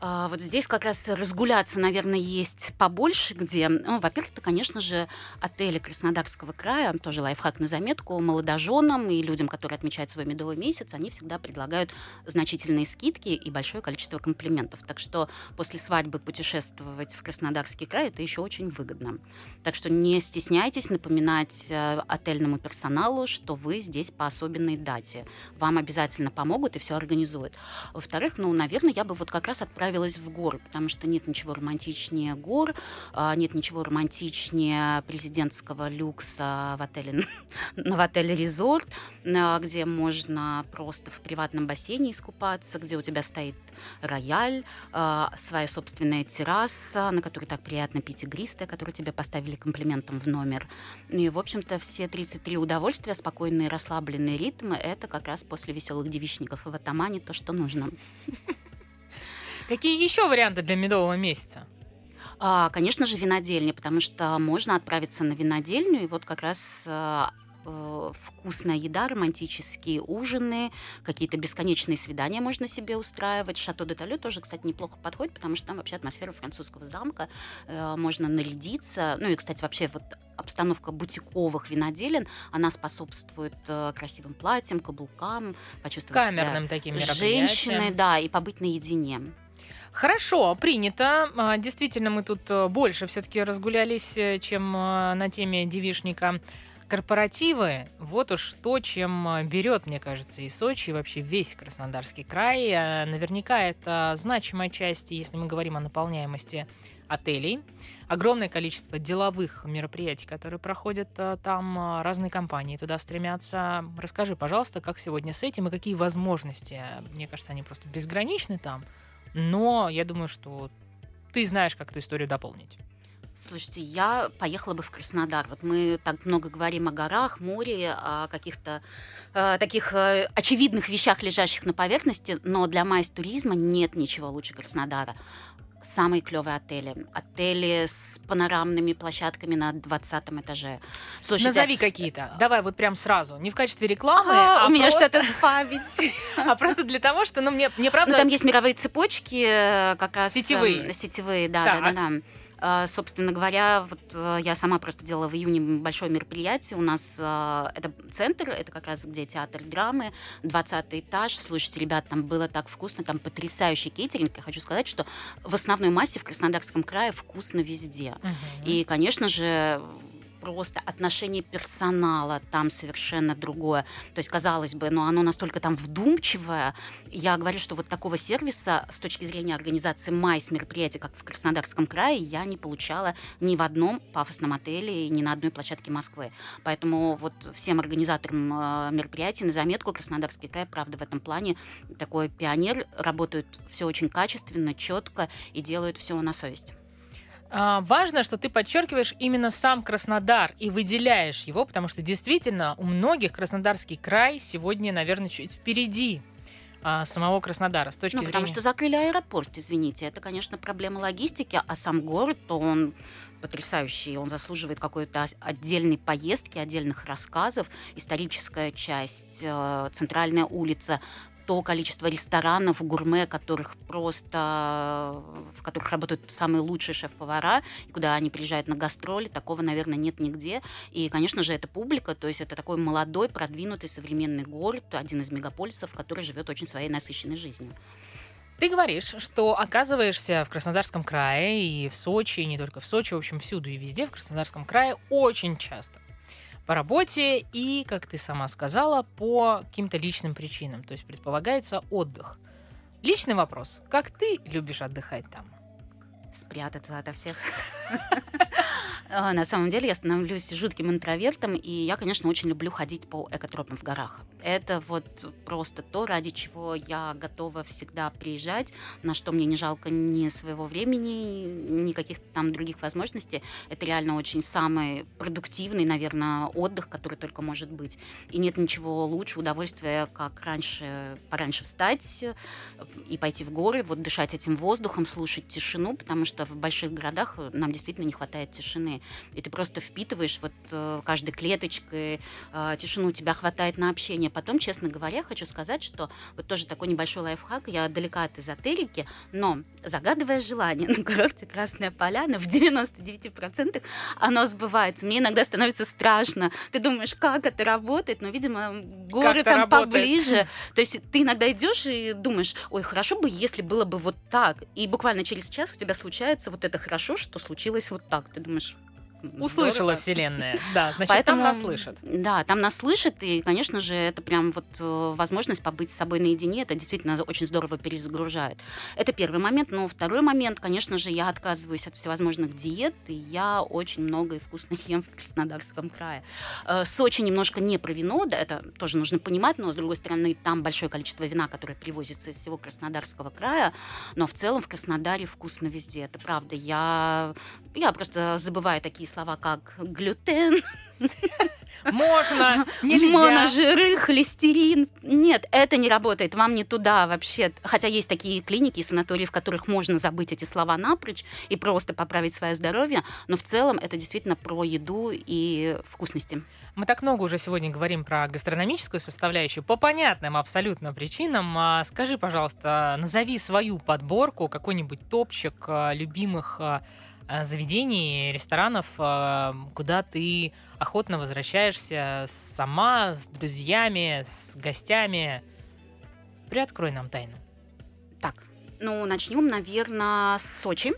А, Вот здесь как раз разгуляться, наверное, есть побольше где. Ну, во-первых, это, конечно же, отели Краснодарского края, тоже лайфхак на заметку, молодоженам и людям, которые отмечают свой медовый месяц, они всегда предлагают значительные скидки и большое количество комплиментов. Так что после свадьбы путешествовать в Краснодарский край это еще очень выгодно. Так что не стесняйтесь напоминать э, отельному персоналу, что вы здесь по особенной дате. Вам обязательно помогут и все организуют. Во-вторых, ну, наверное, я бы вот как раз отправилась в горы, потому что нет ничего романтичнее гор, а, нет ничего романтичнее президентского люкса в отеле, в отеле Резорт, а, где можно просто в приватном бассейне искупаться, где у тебя стоит рояль, а, своя собственная терраса, на которой так приятно пить игристое, которое тебе поставили комплиментом в номер. И, в общем-то, все 33 удовольствия, спокойный, расслабленный ритм, это как раз после веселых девичников в атамане то, что нужно. Какие еще варианты для медового месяца? А, конечно же, винодельня, потому что можно отправиться на винодельню, и вот как раз а, э, вкусная еда, романтические ужины, какие-то бесконечные свидания можно себе устраивать. Шато де Талю тоже, кстати, неплохо подходит, потому что там вообще атмосфера французского замка, э, можно нарядиться. Ну и, кстати, вообще вот обстановка бутиковых виноделин, она способствует э, красивым платьям, каблукам, почувствовать себя Камерным таким мероприятиям. женщиной, да, и побыть наедине. Хорошо, принято. А, Действительно, мы тут э, больше все-таки разгулялись, э, чем э, на теме девишника. Корпоративы, вот уж то, чем берет, мне кажется, и Сочи, и вообще весь Краснодарский край. Наверняка это значимая часть, если мы говорим о наполняемости отелей. Огромное количество деловых мероприятий, которые проходят там, разные компании туда стремятся. Расскажи, пожалуйста, как сегодня с этим и какие возможности? Мне кажется, они просто безграничны там. Но я думаю, что ты знаешь, как эту историю дополнить. Слушайте, я поехала бы в Краснодар. Вот мы так много говорим о горах, море, о каких-то э, таких э, очевидных вещах, лежащих на поверхности, но для майс туризма нет ничего лучше Краснодара. Самые клевые отели. Отели с панорамными площадками на 20 этаже. Слушайте, Назови какие-то. Давай вот прям сразу. Не в качестве рекламы, а, а, у меня просто, что-то с памятью. а просто для того, что, ну, мне, мне правда... Ну, там есть мировые цепочки, э, как раз... э, Сетевые. Сетевые, да, да, да, да. А, Собственно говоря, вот э, я сама просто делала в июне большое мероприятие. У нас э, это центр, это как раз где театр драмы, 20 этаж. Слушайте, ребят, там было так вкусно, там потрясающий кейтеринг. Я хочу сказать, что в основной массе в Краснодарском крае вкусно везде. Мгм. И, конечно же, просто отношение персонала там совершенно другое. То есть, казалось бы, но оно настолько там вдумчивое. Я говорю, что вот такого сервиса с точки зрения организации майс мероприятий, как в Краснодарском крае, я не получала ни в одном пафосном отеле ни на одной площадке Москвы. Поэтому вот всем организаторам э, мероприятий на заметку Краснодарский край, правда, в этом плане такой пионер, работают все очень качественно, четко и делают все на совесть. А, важно, что ты подчеркиваешь именно сам Краснодар и выделяешь его, потому что действительно у многих Краснодарский край сегодня, наверное, чуть впереди а, самого Краснодара с точки Ну, зрения... потому что закрыли аэропорт, извините. Это, конечно, проблема логистики, а сам город, то он потрясающий, он заслуживает какой-то отдельной поездки, отдельных рассказов. Историческая часть, э, центральная улица, то количество ресторанов, гурме, которых просто, в которых работают самые лучшие шеф-повара, куда они приезжают на гастроли, такого, наверное, нет нигде. И, конечно же, это публика, то есть это такой молодой, продвинутый современный город, один из мегаполисов, который живет очень своей насыщенной жизнью. Ты говоришь, что оказываешься в Краснодарском крае и в Сочи, и не только в Сочи, в общем, всюду и везде в Краснодарском крае очень часто. По работе и, как ты сама сказала, по каким-то личным причинам. То есть предполагается отдых. Личный вопрос. Как ты любишь отдыхать там? Спрятаться ото всех. А, На самом деле я становлюсь жутким интровертом, и я, конечно, очень люблю ходить по экотропам в горах. Это вот просто то, ради чего я готова всегда приезжать, на что мне не жалко ни своего времени, ни каких-то там других возможностей. Это реально очень самый продуктивный, наверное, отдых, который только может быть. И нет ничего лучше удовольствия, как раньше, пораньше встать и пойти в горы, вот дышать этим воздухом, слушать тишину, потому что в больших городах э, нам действительно не хватает тишины. И ты просто впитываешь вот э, каждой клеточкой э, тишину, тебя хватает на общение. Потом, честно говоря, хочу сказать, что вот тоже такой небольшой лайфхак, я далека от эзотерики, но загадывая желание на курорте Красная Поляна, в 99% оно сбывается. Мне иногда становится страшно. Ты думаешь, как это работает, но, видимо, горы там работает. поближе. То есть ты иногда идешь и думаешь, ой, хорошо бы, если было бы вот так. И буквально через час у тебя случается вот это хорошо, что случилось вот так. Ты думаешь, «М, Услышала здорово». Вселенная. Да, значит, Поэтому, там нас слышат. Да, там нас слышат, и, конечно же, это прям вот э, возможность побыть с собой наедине, это действительно очень здорово перезагружает. Это первый момент, но второй момент, конечно же, я отказываюсь от всевозможных диет, и я очень много и вкусно ем в Краснодарском крае. Э, Сочи немножко не про вино, да, это тоже нужно понимать, но, с другой стороны, там большое количество вина, которое привозится из всего Краснодарского края, но в целом в Краснодаре вкусно везде, это правда. Я, я просто забываю такие слова, как глютен, Можно, нельзя. Моножиры, холестерин. Нет, это не работает. Вам не туда вообще. Хотя есть такие клиники и санатории, в которых можно забыть эти слова напрочь и просто поправить свое здоровье. Но в целом это действительно про еду и вкусности. Мы так много уже сегодня говорим про гастрономическую составляющую по понятным абсолютно причинам. А Скажи, пожалуйста, назови свою подборку, какой-нибудь топчик а, любимых а, заведений, ресторанов, а, куда ты охотно возвращаешься сама, с друзьями, с гостями. Приоткрой нам тайну. Так, ну, начнем, наверное, с Сочи.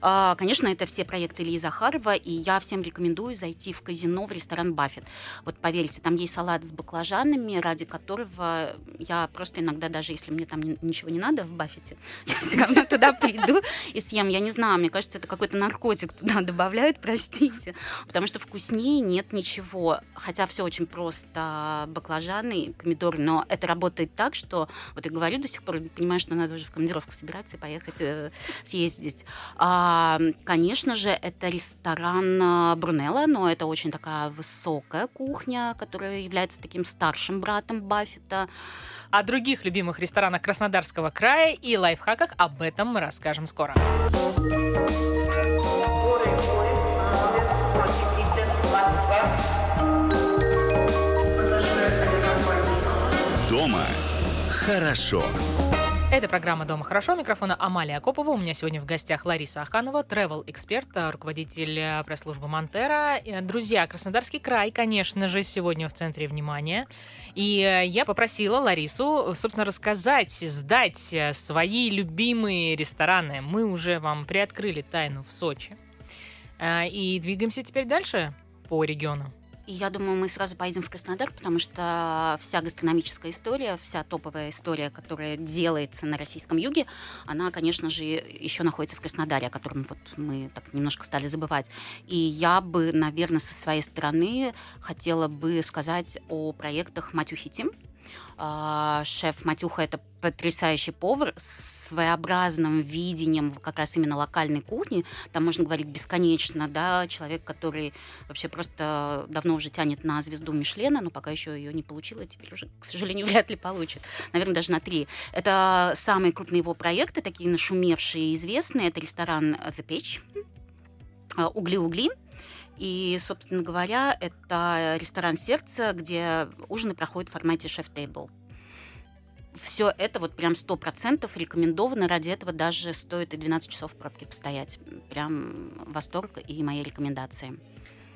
А, Конечно, это все проекты Ильи Захарова, и я всем рекомендую зайти в казино, в ресторан «Баффет». Вот поверьте, там есть салат с баклажанами, ради которого я просто иногда, даже если мне там ни- ничего не надо в «Баффете», я все равно туда приду и съем. Я не знаю, мне кажется, это какой-то наркотик туда добавляют, простите, потому что вкуснее нет ничего. Хотя все очень просто, баклажаны, помидоры, но это работает так, что, вот я говорю до сих пор, понимаю, что надо уже в командировку собираться и поехать э, съездить. А, конечно же, это ресторан а, Брунелла, но это очень такая высокая кухня, которая является таким старшим братом Баффета. О других любимых ресторанах Краснодарского края и лайфхаках об этом мы расскажем скоро. Горы, горы, номер 82. Пассажиры авиакомпании Дома хорошо. Это программа «Дома хорошо». Микрофона Амалия Акопова. У меня сегодня в гостях Лариса Аханова, travel-эксперт, э, руководитель э, пресс-службы «Монтера». Э, Друзья, Краснодарский край, конечно же, сегодня в центре внимания. И я попросила Ларису, собственно, рассказать, сдать свои любимые рестораны. Мы уже вам приоткрыли тайну в Сочи. И двигаемся теперь дальше по региону. И я думаю, мы сразу поедем в Краснодар, потому что вся гастрономическая история, вся топовая история, которая делается на российском юге, она, конечно же, еще находится в Краснодаре, о котором вот мы так немножко стали забывать. И я бы, наверное, со своей стороны хотела бы сказать о проектах Матюхити. А, Шеф Матюха это потрясающий повар с своеобразным видением как раз именно локальной кухни. Там можно говорить бесконечно, да, человек, который вообще просто давно уже тянет на звезду Мишлена, но пока еще ее не получил, и теперь уже, к сожалению, вряд ли получит. Наверное, даже на три. Это самые крупные его проекты, такие нашумевшие и известные. Это ресторан The Page, а, «Угли-угли», и, собственно говоря, это ресторан сердца, где ужины проходят в формате шеф-тейбл. Все это вот прям сто процентов рекомендовано. Ради этого даже стоит и 12 часов в пробке постоять. Прям восторг и мои рекомендации.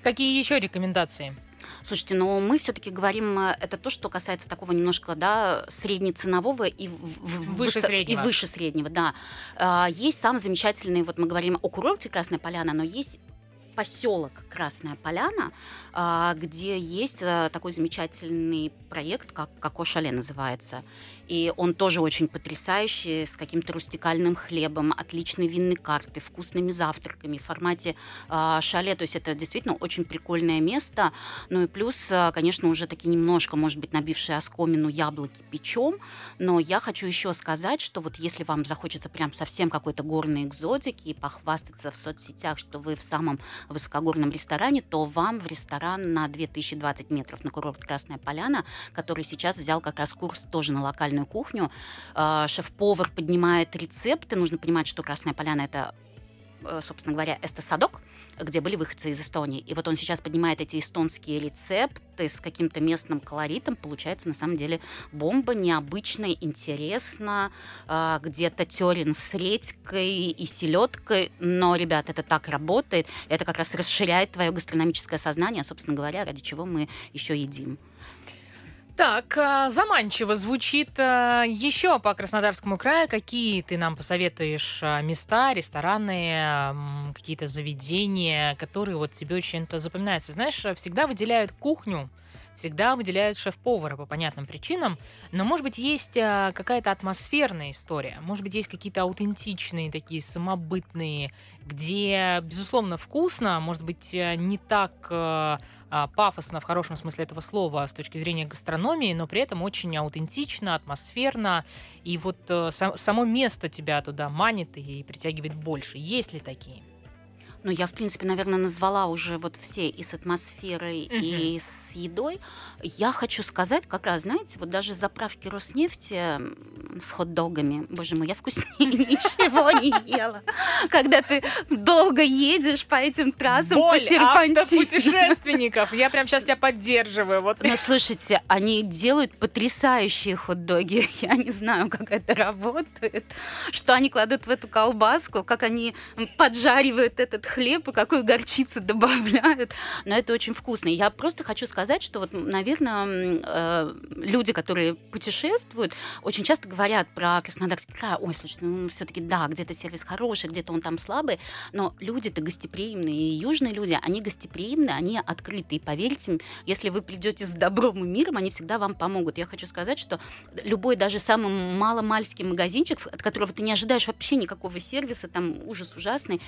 Какие еще рекомендации? Слушайте, но мы все-таки говорим, э, это то, что касается такого немножко, да, среднеценового и в- Выше высо- среднего. И выше среднего, да. А, Есть сам замечательный, вот мы говорим о курорте Красная Поляна, но есть поселок Красная Поляна, а, где есть э, такой замечательный проект, как Коко Шале называется. И он тоже очень потрясающий, с каким-то рустикальным хлебом, отличной винной картой, вкусными завтраками в формате а, шале. То есть это действительно очень прикольное место. Ну и плюс, а, конечно, уже такие немножко, может быть, набившие оскомину яблоки печем. Но я хочу еще сказать, что вот если вам захочется прям совсем какой-то горной экзотики и похвастаться в соцсетях, что вы в самом высокогорном ресторане, то вам в ресторан на 2020 метров на курорт Красная Поляна, который сейчас взял как раз курс тоже на локальную кухню. А, Шеф-повар поднимает рецепты. Нужно понимать, что Красная Поляна это э, собственно говоря, Эстесадок, где были выходцы из Эстонии. И вот он сейчас поднимает эти эстонские рецепты с каким-то местным колоритом. Получается, на самом деле, бомба необычно, интересно. А, Где-то терен с редькой и селедкой. Но, ребят, это так работает. Это как раз расширяет твое гастрономическое сознание, собственно говоря, ради чего мы еще едим. Так, а, заманчиво звучит а, еще по Краснодарскому краю. Какие ты нам посоветуешь а, места, рестораны, какие-то заведения, которые вот тебе очень-то запоминаются? Знаешь, всегда выделяют кухню, всегда выделяют шеф-повара по понятным причинам, но, может быть, есть а, какая-то атмосферная история, может быть, есть какие-то аутентичные, такие самобытные, где, безусловно, вкусно, может быть, э, не так э, а, пафосно в хорошем смысле этого слова с точки зрения гастрономии, но при этом очень аутентично, атмосферно, и вот э, сам- само место тебя туда манит и притягивает больше. Есть ли такие? Ну, я, в принципе, наверное, назвала уже вот все и с атмосферой, и с едой. Я хочу сказать, как раз, знаете, вот даже заправки Роснефти с хот-догами, боже мой, я вкуснее ничего не ела. Когда ты долго едешь по этим трассам, по Боль серпантину. автопутешественников. Я прям сейчас тебя поддерживаю. Вот. Ну, слушайте, они делают потрясающие хот-доги. Я не знаю, как это работает. Что они кладут в эту колбаску, как они поджаривают этот хлеб и какую горчицу добавляют. Но это очень вкусно. Я просто хочу сказать, что вот, наверное, люди, которые путешествуют, очень часто говорят про Краснодарский край. Ой, слушай, ну, все-таки да, где-то сервис хороший, где-то он там слабый, но люди-то гостеприимные. Южные люди, они гостеприимны, они открыты. И поверьте, если вы придете с добром и миром, они всегда вам помогут. Я хочу сказать, что любой даже самый маломальский магазинчик, от которого ты не ожидаешь вообще никакого сервиса, там ужас ужасный,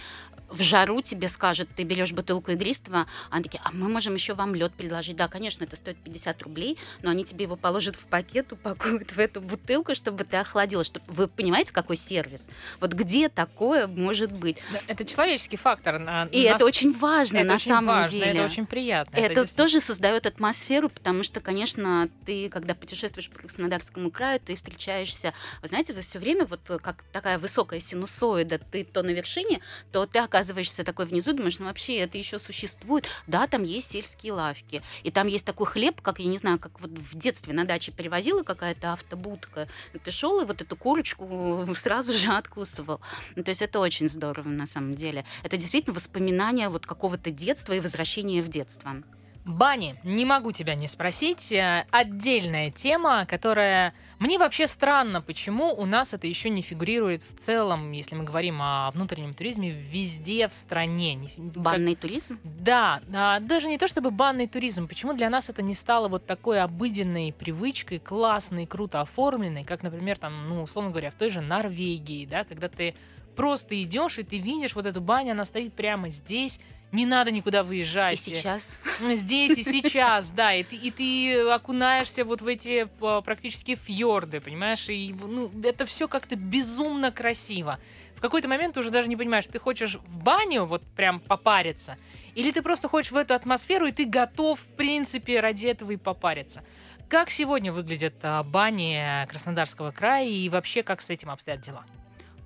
в жару тебе скажет, ты берешь бутылку игристого, они такие, а мы можем еще вам лед предложить. Да, конечно, это стоит 50 рублей, но они тебе его положат в пакет, упакуют в эту бутылку, чтобы ты охладила. Чтобы... Вы понимаете, какой сервис? Вот где такое может быть? Это человеческий фактор. на- И нас- это очень важно это на очень самом важно, деле. Это очень приятно. Это, действительно- тоже создает атмосферу, потому что, конечно, ты, когда путешествуешь по Краснодарскому краю, ты встречаешься, вы знаете, вы все время вот как такая высокая синусоида, ты то на вершине, то ты оказываешься такой внизу, думаешь, ну вообще это еще существует. Да, там есть сельские лавки, и там есть такой хлеб, как, я не знаю, как вот в детстве на даче привозила какая-то автобудка, ты шел и вот эту курочку сразу же откусывал. Ну, то есть это очень здорово на самом деле. Это действительно воспоминания вот какого-то детства и возвращения в детство. Бани, не могу тебя не спросить. Э, Отдельная тема, которая... Мне вообще странно, почему у нас это еще не фигурирует в целом, если мы говорим о внутреннем туризме, везде в стране. Банный туризм? Да, а, даже не то чтобы банный туризм. Почему для нас это не стало вот такой обыденной привычкой, классной, круто оформленной, как, например, там, ну, условно говоря, в той же Норвегии, да, когда ты просто идешь, и ты видишь вот эту баню, она стоит прямо здесь, не надо никуда выезжать. И сейчас. Здесь и сейчас, да, и ты, и ты окунаешься вот в эти а, практически фьорды, понимаешь, и ну, это все как-то безумно красиво. В какой-то момент ты уже даже не понимаешь, ты хочешь в баню вот прям попариться, или ты просто хочешь в эту атмосферу, и ты готов, в принципе, ради этого и попариться. Как сегодня выглядят а, бани Краснодарского края и вообще как с этим обстоят дела?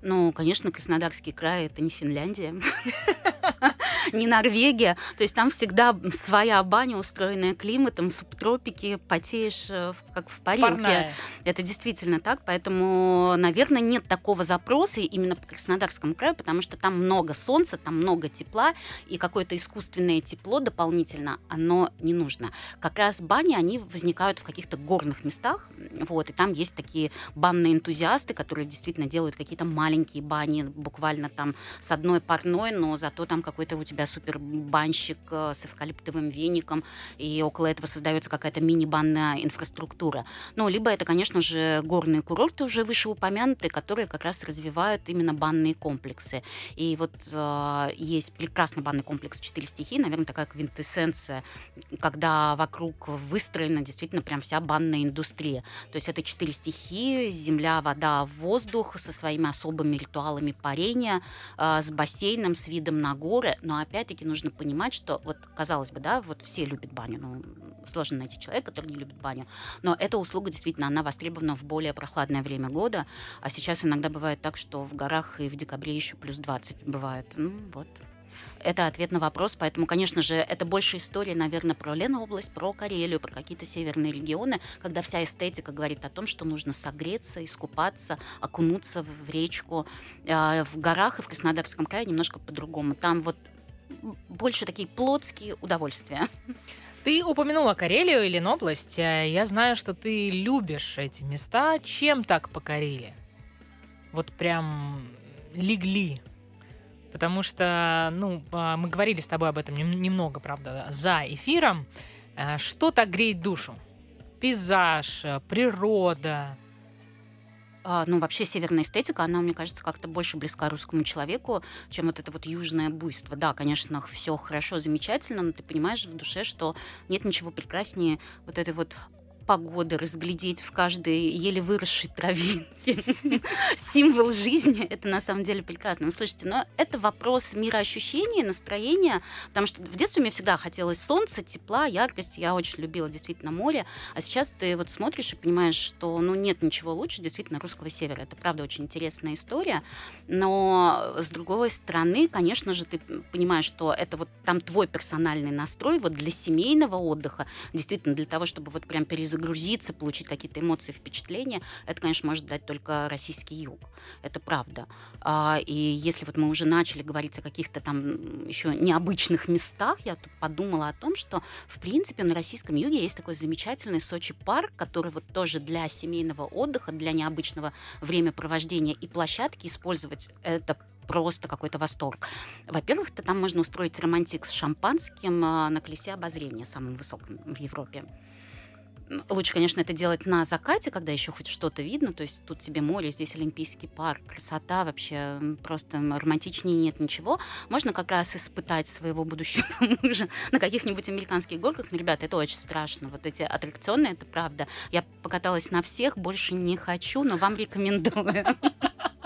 Ну, конечно, Краснодарский край это не Финляндия, не Норвегия. То есть там всегда своя баня, устроенная климатом, субтропики, потеешь э, как в парилке. Парная. Это действительно так, поэтому, наверное, нет такого запроса именно по Краснодарскому краю, потому что там много солнца, там много тепла, и какое-то искусственное тепло дополнительно, оно не нужно. Как раз бани, они возникают в каких-то горных местах, вот, и там есть такие банные энтузиасты, которые действительно делают какие-то маленькие бани, буквально там с одной парной, но зато там какой-то у тебя супер банщик э, с эвкалиптовым веником, и около этого создается какая-то мини-банная инфраструктура. Ну, либо это, конечно же, горные курорты уже вышеупомянутые, которые как раз развивают именно банные комплексы. И вот э, есть прекрасный банный комплекс «Четыре стихии», наверное, такая квинтэссенция, когда вокруг выстроена действительно прям вся банная индустрия. То есть это четыре стихии, земля, вода, воздух со своими особыми ритуалами парения, э, с бассейном, с видом на горы. Но опять-таки нужно понимать, что вот, казалось бы, да, вот все любят баню, ну, сложно найти человека, который не любит баню. Но эта услуга действительно, она востребована в более прохладное время года. А сейчас иногда бывает так, что в горах и в декабре еще плюс 20 бывает. Ну, вот. Это ответ на вопрос, поэтому, конечно же, это больше история, наверное, про Ленобласть, про Карелию, про какие-то северные регионы, когда вся эстетика говорит о том, что нужно согреться, искупаться, окунуться в речку. А В горах и в Краснодарском крае немножко по-другому. Там вот больше такие плотские удовольствия. Ты упомянула Карелию или Ленобласть. Э, Я знаю, что ты любишь эти места. Чем так покорили? Вот прям легли. Потому что, ну, а, мы говорили с тобой об этом нем- немного, правда, за эфиром. Э, Что так греет душу? Пейзаж, э, природа. А, ну, вообще северная эстетика, она, мне кажется, как-то больше близка русскому человеку, чем вот это вот южное буйство. Да, конечно, все хорошо, замечательно, но ты понимаешь в душе, что нет ничего прекраснее вот этой вот погоды, разглядеть в каждой еле выросшей травинке символ жизни, это на самом деле прекрасно. Ну, слушайте, но это вопрос мироощущения, настроения, потому что в детстве мне всегда хотелось солнца, тепла, яркости, я очень любила действительно море, а сейчас ты вот смотришь и понимаешь, что ну нет ничего лучше действительно русского севера. Это правда очень интересная история, но с другой стороны, конечно же, ты понимаешь, что это вот там твой персональный настрой вот для семейного отдыха, действительно для того, чтобы вот прям перезагрузиться, получить какие-то эмоции, впечатления, это, конечно, может дать только российский юг. Это правда. А, И если вот мы уже начали говорить о каких-то там еще необычных местах, я тут подумала о том, что, в принципе, на российском юге есть такой замечательный Сочи парк, который вот тоже для семейного отдыха, для необычного времяпровождения и площадки использовать это просто какой-то восторг. Во-первых, то там можно устроить романтик с шампанским а, на колесе обозрения, самым высоком в Европе. Лучше, конечно, это делать на закате, когда еще хоть что-то видно. То есть тут тебе море, здесь Олимпийский парк, красота вообще просто романтичнее нет ничего. Можно как раз испытать своего будущего мужа на каких-нибудь американских горках. Но, ребята, это очень страшно. Вот эти аттракционы, это правда. Я покаталась на всех, больше не хочу, но вам рекомендую.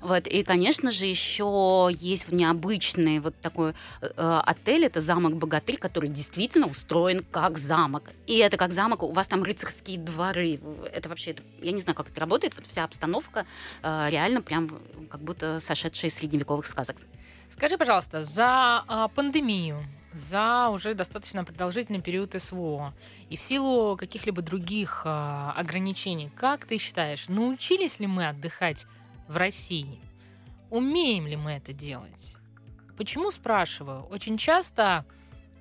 Вот. И, конечно же, еще есть необычный вот такой э, отель, это замок Богатырь, который действительно устроен как замок. И это как замок, у вас там рыцарские дворы. Это вообще, это- я не знаю, как это работает, вот вся обстановка э, реально прям как будто сошедшая из средневековых сказок. Скажи, пожалуйста, за а, пандемию, за уже достаточно продолжительный период СВО и в силу каких-либо других а, ограничений, как ты считаешь, научились ли мы отдыхать в России? Умеем ли мы это делать? Почему спрашиваю? Очень часто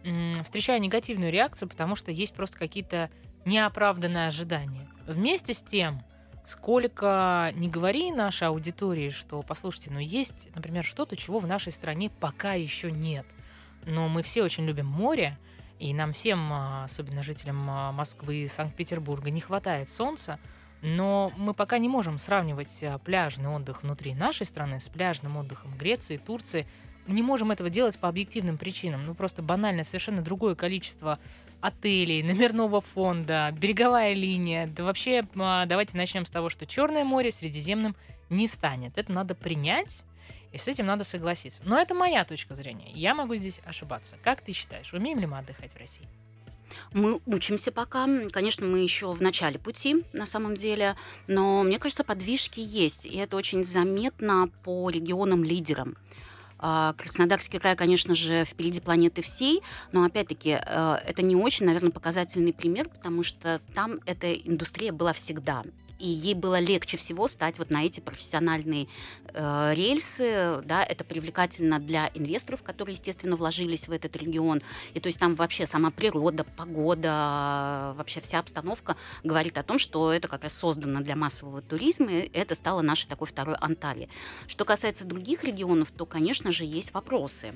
м, встречаю негативную реакцию, потому что есть просто какие-то неоправданные ожидания. Вместе с тем, сколько не говори нашей аудитории, что, послушайте, ну есть, например, что-то, чего в нашей стране пока еще нет. Но мы все очень любим море, и нам всем, а, особенно жителям а, Москвы и Санкт-Петербурга, не хватает солнца. Но мы пока не можем сравнивать а, пляжный отдых внутри нашей страны с пляжным отдыхом Греции, Турции. Мы не можем этого делать по объективным причинам. Ну, просто банально совершенно другое количество отелей, номерного фонда, береговая линия. Да вообще, а, давайте начнем с того, что Черное море Средиземным не станет. Это надо принять, и с этим надо согласиться. Но это моя точка зрения. Я могу здесь ошибаться. Как ты считаешь, умеем ли мы отдыхать в России? Мы учимся пока. Конечно, мы еще в начале пути, на самом деле. Но мне кажется, подвижки есть. И это очень заметно по регионам-лидерам. А, Краснодарский край, конечно же, впереди планеты всей, но опять-таки э, это не очень, наверное, показательный пример, потому что там эта индустрия была всегда и ей было легче всего стать вот на эти профессиональные э, рельсы, да, это привлекательно для инвесторов, которые, естественно, вложились в этот регион, и то есть там вообще сама природа, погода, вообще вся обстановка говорит о том, что это как раз создано для массового туризма, и это стало нашей такой второй Анталией. Что касается других регионов, то, конечно же, есть вопросы.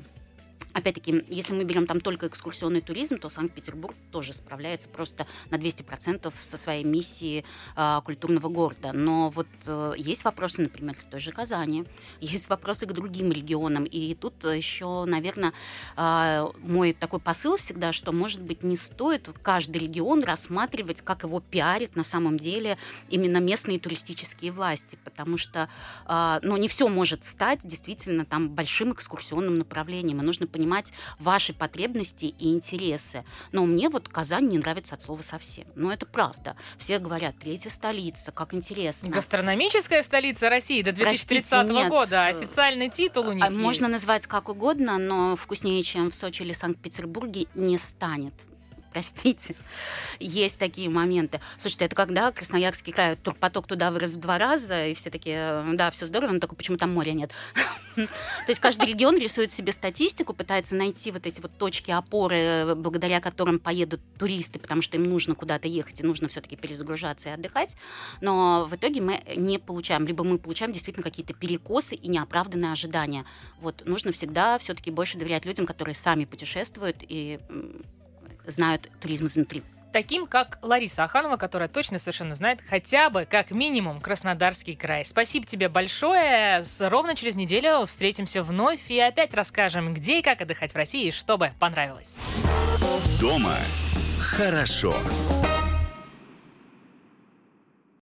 Опять-таки, если мы берем там только экскурсионный туризм, то Санкт-Петербург тоже справляется просто на 200% со своей миссией э, культурного города. Но вот э, есть вопросы, например, к той же Казани, есть вопросы к другим регионам. И тут еще, наверное, э, мой такой посыл всегда, что, может быть, не стоит каждый регион рассматривать, как его пиарит на самом деле именно местные туристические власти, потому что э, ну, не все может стать действительно там большим экскурсионным направлением, и нужно понимать ваши потребности и интересы. Но мне вот Казань не нравится от слова совсем. Но это правда. Все говорят, третья столица, как интересно. Гастрономическая столица России до 2030 Простите, года. Официальный титул у них Можно есть. назвать как угодно, но вкуснее, чем в Сочи или Санкт-Петербурге, не станет простите. Есть такие моменты. Слушайте, это когда Красноярский край, турпоток туда вырос в два раза, и все такие, да, все здорово, но только почему там моря нет. То есть каждый регион рисует себе статистику, пытается найти вот эти вот точки опоры, благодаря которым поедут туристы, потому что им нужно куда-то ехать, и нужно все-таки перезагружаться и отдыхать. Но в итоге мы не получаем, либо мы получаем действительно какие-то перекосы и неоправданные ожидания. Вот нужно всегда все-таки больше доверять людям, которые сами путешествуют и знают туризм изнутри. Таким, как Лариса Аханова, которая точно совершенно знает хотя бы, как минимум, Краснодарский край. Спасибо тебе большое. Ровно через неделю встретимся вновь и опять расскажем, где и как отдыхать в России, чтобы понравилось. Дома хорошо.